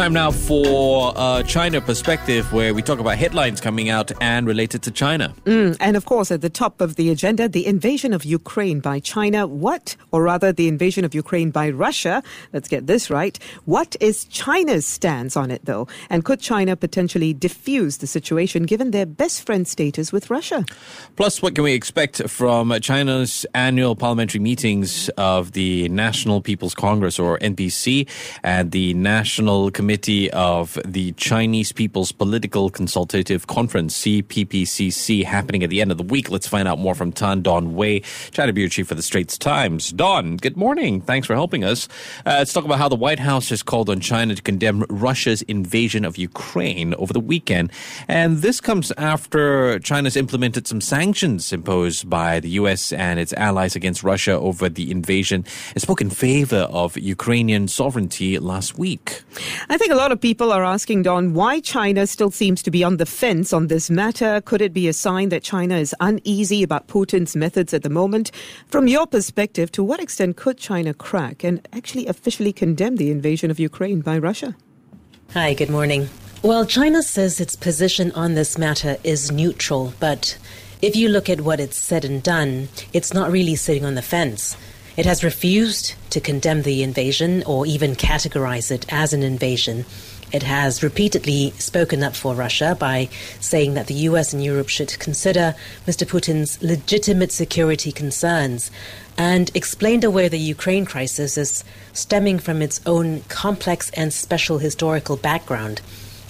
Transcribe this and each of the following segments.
time now for uh, China Perspective, where we talk about headlines coming out and related to China. Mm, and of course, at the top of the agenda, the invasion of Ukraine by China. What, or rather, the invasion of Ukraine by Russia? Let's get this right. What is China's stance on it, though? And could China potentially diffuse the situation given their best friend status with Russia? Plus, what can we expect from China's annual parliamentary meetings of the National People's Congress, or NPC, and the National Committee of the Chinese People's Political Consultative Conference, CPPCC, happening at the end of the week. Let's find out more from Tan Dawn Wei, China Bureau Chief for the Straits Times. Dawn, good morning. Thanks for helping us. Uh, let's talk about how the White House has called on China to condemn Russia's invasion of Ukraine over the weekend. And this comes after China's implemented some sanctions imposed by the U.S. and its allies against Russia over the invasion. It spoke in favor of Ukrainian sovereignty last week. I think a lot of people are asking, Dawn, why China still seems to be on the fence on this matter. Could it be a sign that China is uneasy about Putin's methods at the moment? From your perspective, to what extent could China crack and actually officially condemn the invasion of Ukraine by Russia? Hi, good morning. Well, China says its position on this matter is neutral, but if you look at what it's said and done, it's not really sitting on the fence. It has refused to condemn the invasion or even categorize it as an invasion. It has repeatedly spoken up for Russia by saying that the US and Europe should consider Mr. Putin's legitimate security concerns and explained away the Ukraine crisis as stemming from its own complex and special historical background.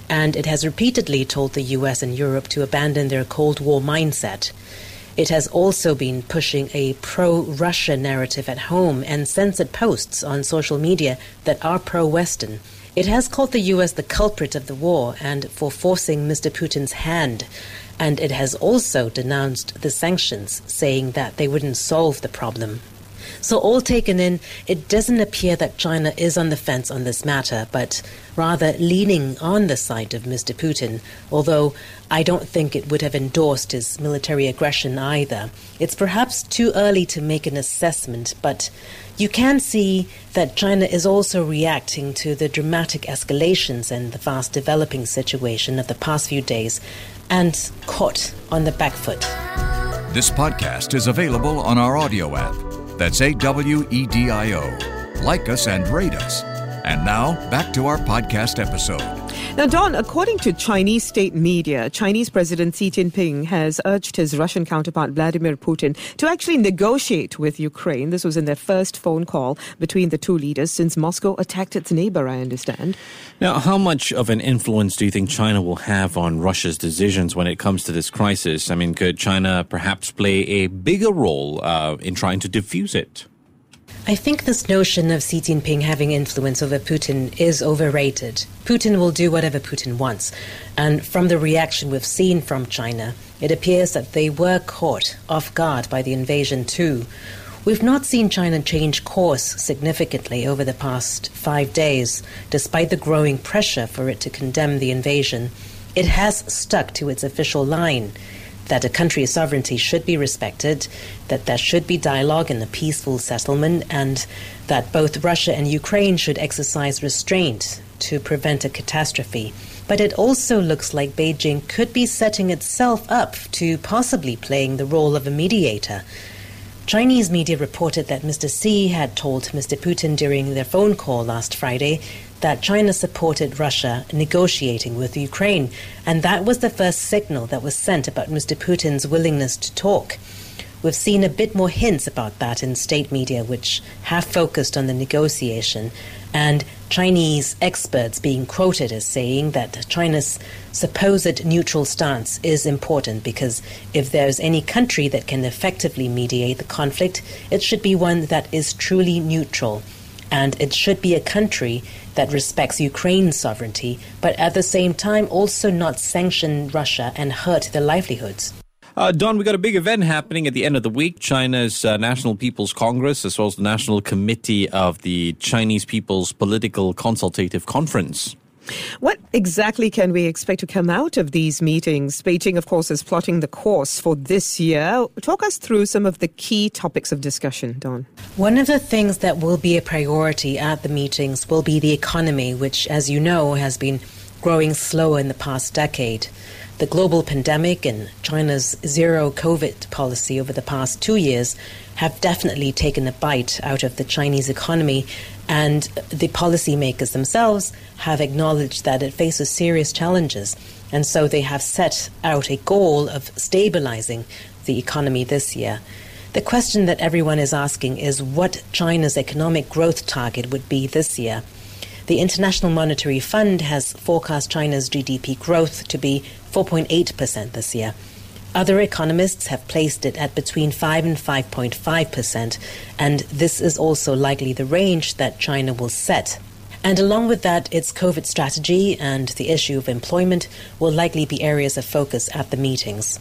And it has repeatedly told the US and Europe to abandon their Cold War mindset. It has also been pushing a pro Russia narrative at home and censored posts on social media that are pro Western. It has called the US the culprit of the war and for forcing Mr. Putin's hand. And it has also denounced the sanctions, saying that they wouldn't solve the problem. So, all taken in, it doesn't appear that China is on the fence on this matter, but rather leaning on the side of Mr. Putin, although I don't think it would have endorsed his military aggression either. It's perhaps too early to make an assessment, but you can see that China is also reacting to the dramatic escalations and the fast developing situation of the past few days and caught on the back foot. This podcast is available on our audio app. That's A W E D I O. Like us and rate us. And now, back to our podcast episode. Now, Dawn, according to Chinese state media, Chinese President Xi Jinping has urged his Russian counterpart Vladimir Putin to actually negotiate with Ukraine. This was in their first phone call between the two leaders since Moscow attacked its neighbor, I understand. Now, how much of an influence do you think China will have on Russia's decisions when it comes to this crisis? I mean, could China perhaps play a bigger role uh, in trying to diffuse it? I think this notion of Xi Jinping having influence over Putin is overrated. Putin will do whatever Putin wants. And from the reaction we've seen from China, it appears that they were caught off guard by the invasion too. We've not seen China change course significantly over the past five days, despite the growing pressure for it to condemn the invasion. It has stuck to its official line that a country's sovereignty should be respected, that there should be dialogue and a peaceful settlement, and that both Russia and Ukraine should exercise restraint to prevent a catastrophe. But it also looks like Beijing could be setting itself up to possibly playing the role of a mediator. Chinese media reported that Mr. Xi had told Mr. Putin during their phone call last Friday that China supported Russia negotiating with Ukraine, and that was the first signal that was sent about Mr. Putin's willingness to talk. We've seen a bit more hints about that in state media, which have focused on the negotiation, and Chinese experts being quoted as saying that China's supposed neutral stance is important because if there's any country that can effectively mediate the conflict, it should be one that is truly neutral. And it should be a country that respects Ukraine's sovereignty, but at the same time also not sanction Russia and hurt their livelihoods. Uh, Dawn, we got a big event happening at the end of the week. China's uh, National People's Congress, as well as the National Committee of the Chinese People's Political Consultative Conference. What exactly can we expect to come out of these meetings? Beijing, of course, is plotting the course for this year. Talk us through some of the key topics of discussion, Dawn. One of the things that will be a priority at the meetings will be the economy, which, as you know, has been growing slower in the past decade. The global pandemic and China's zero COVID policy over the past two years have definitely taken a bite out of the Chinese economy, and the policymakers themselves have acknowledged that it faces serious challenges. And so they have set out a goal of stabilizing the economy this year. The question that everyone is asking is what China's economic growth target would be this year. The International Monetary Fund has forecast China's GDP growth to be 4.8% this year. Other economists have placed it at between 5 and 5.5%, and this is also likely the range that China will set. And along with that, its COVID strategy and the issue of employment will likely be areas of focus at the meetings.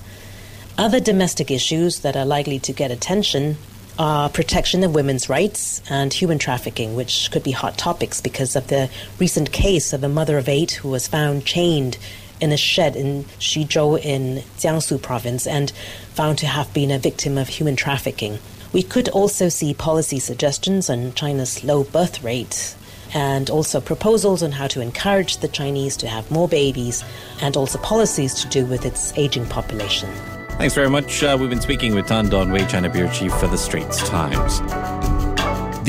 Other domestic issues that are likely to get attention are protection of women's rights and human trafficking, which could be hot topics because of the recent case of a mother of eight who was found chained in a shed in Xuzhou in Jiangsu province and found to have been a victim of human trafficking. We could also see policy suggestions on China's low birth rate and also proposals on how to encourage the Chinese to have more babies and also policies to do with its aging population. Thanks very much. Uh, we've been speaking with Tan Dawn Wei, China Bureau Chief for the Straits Times.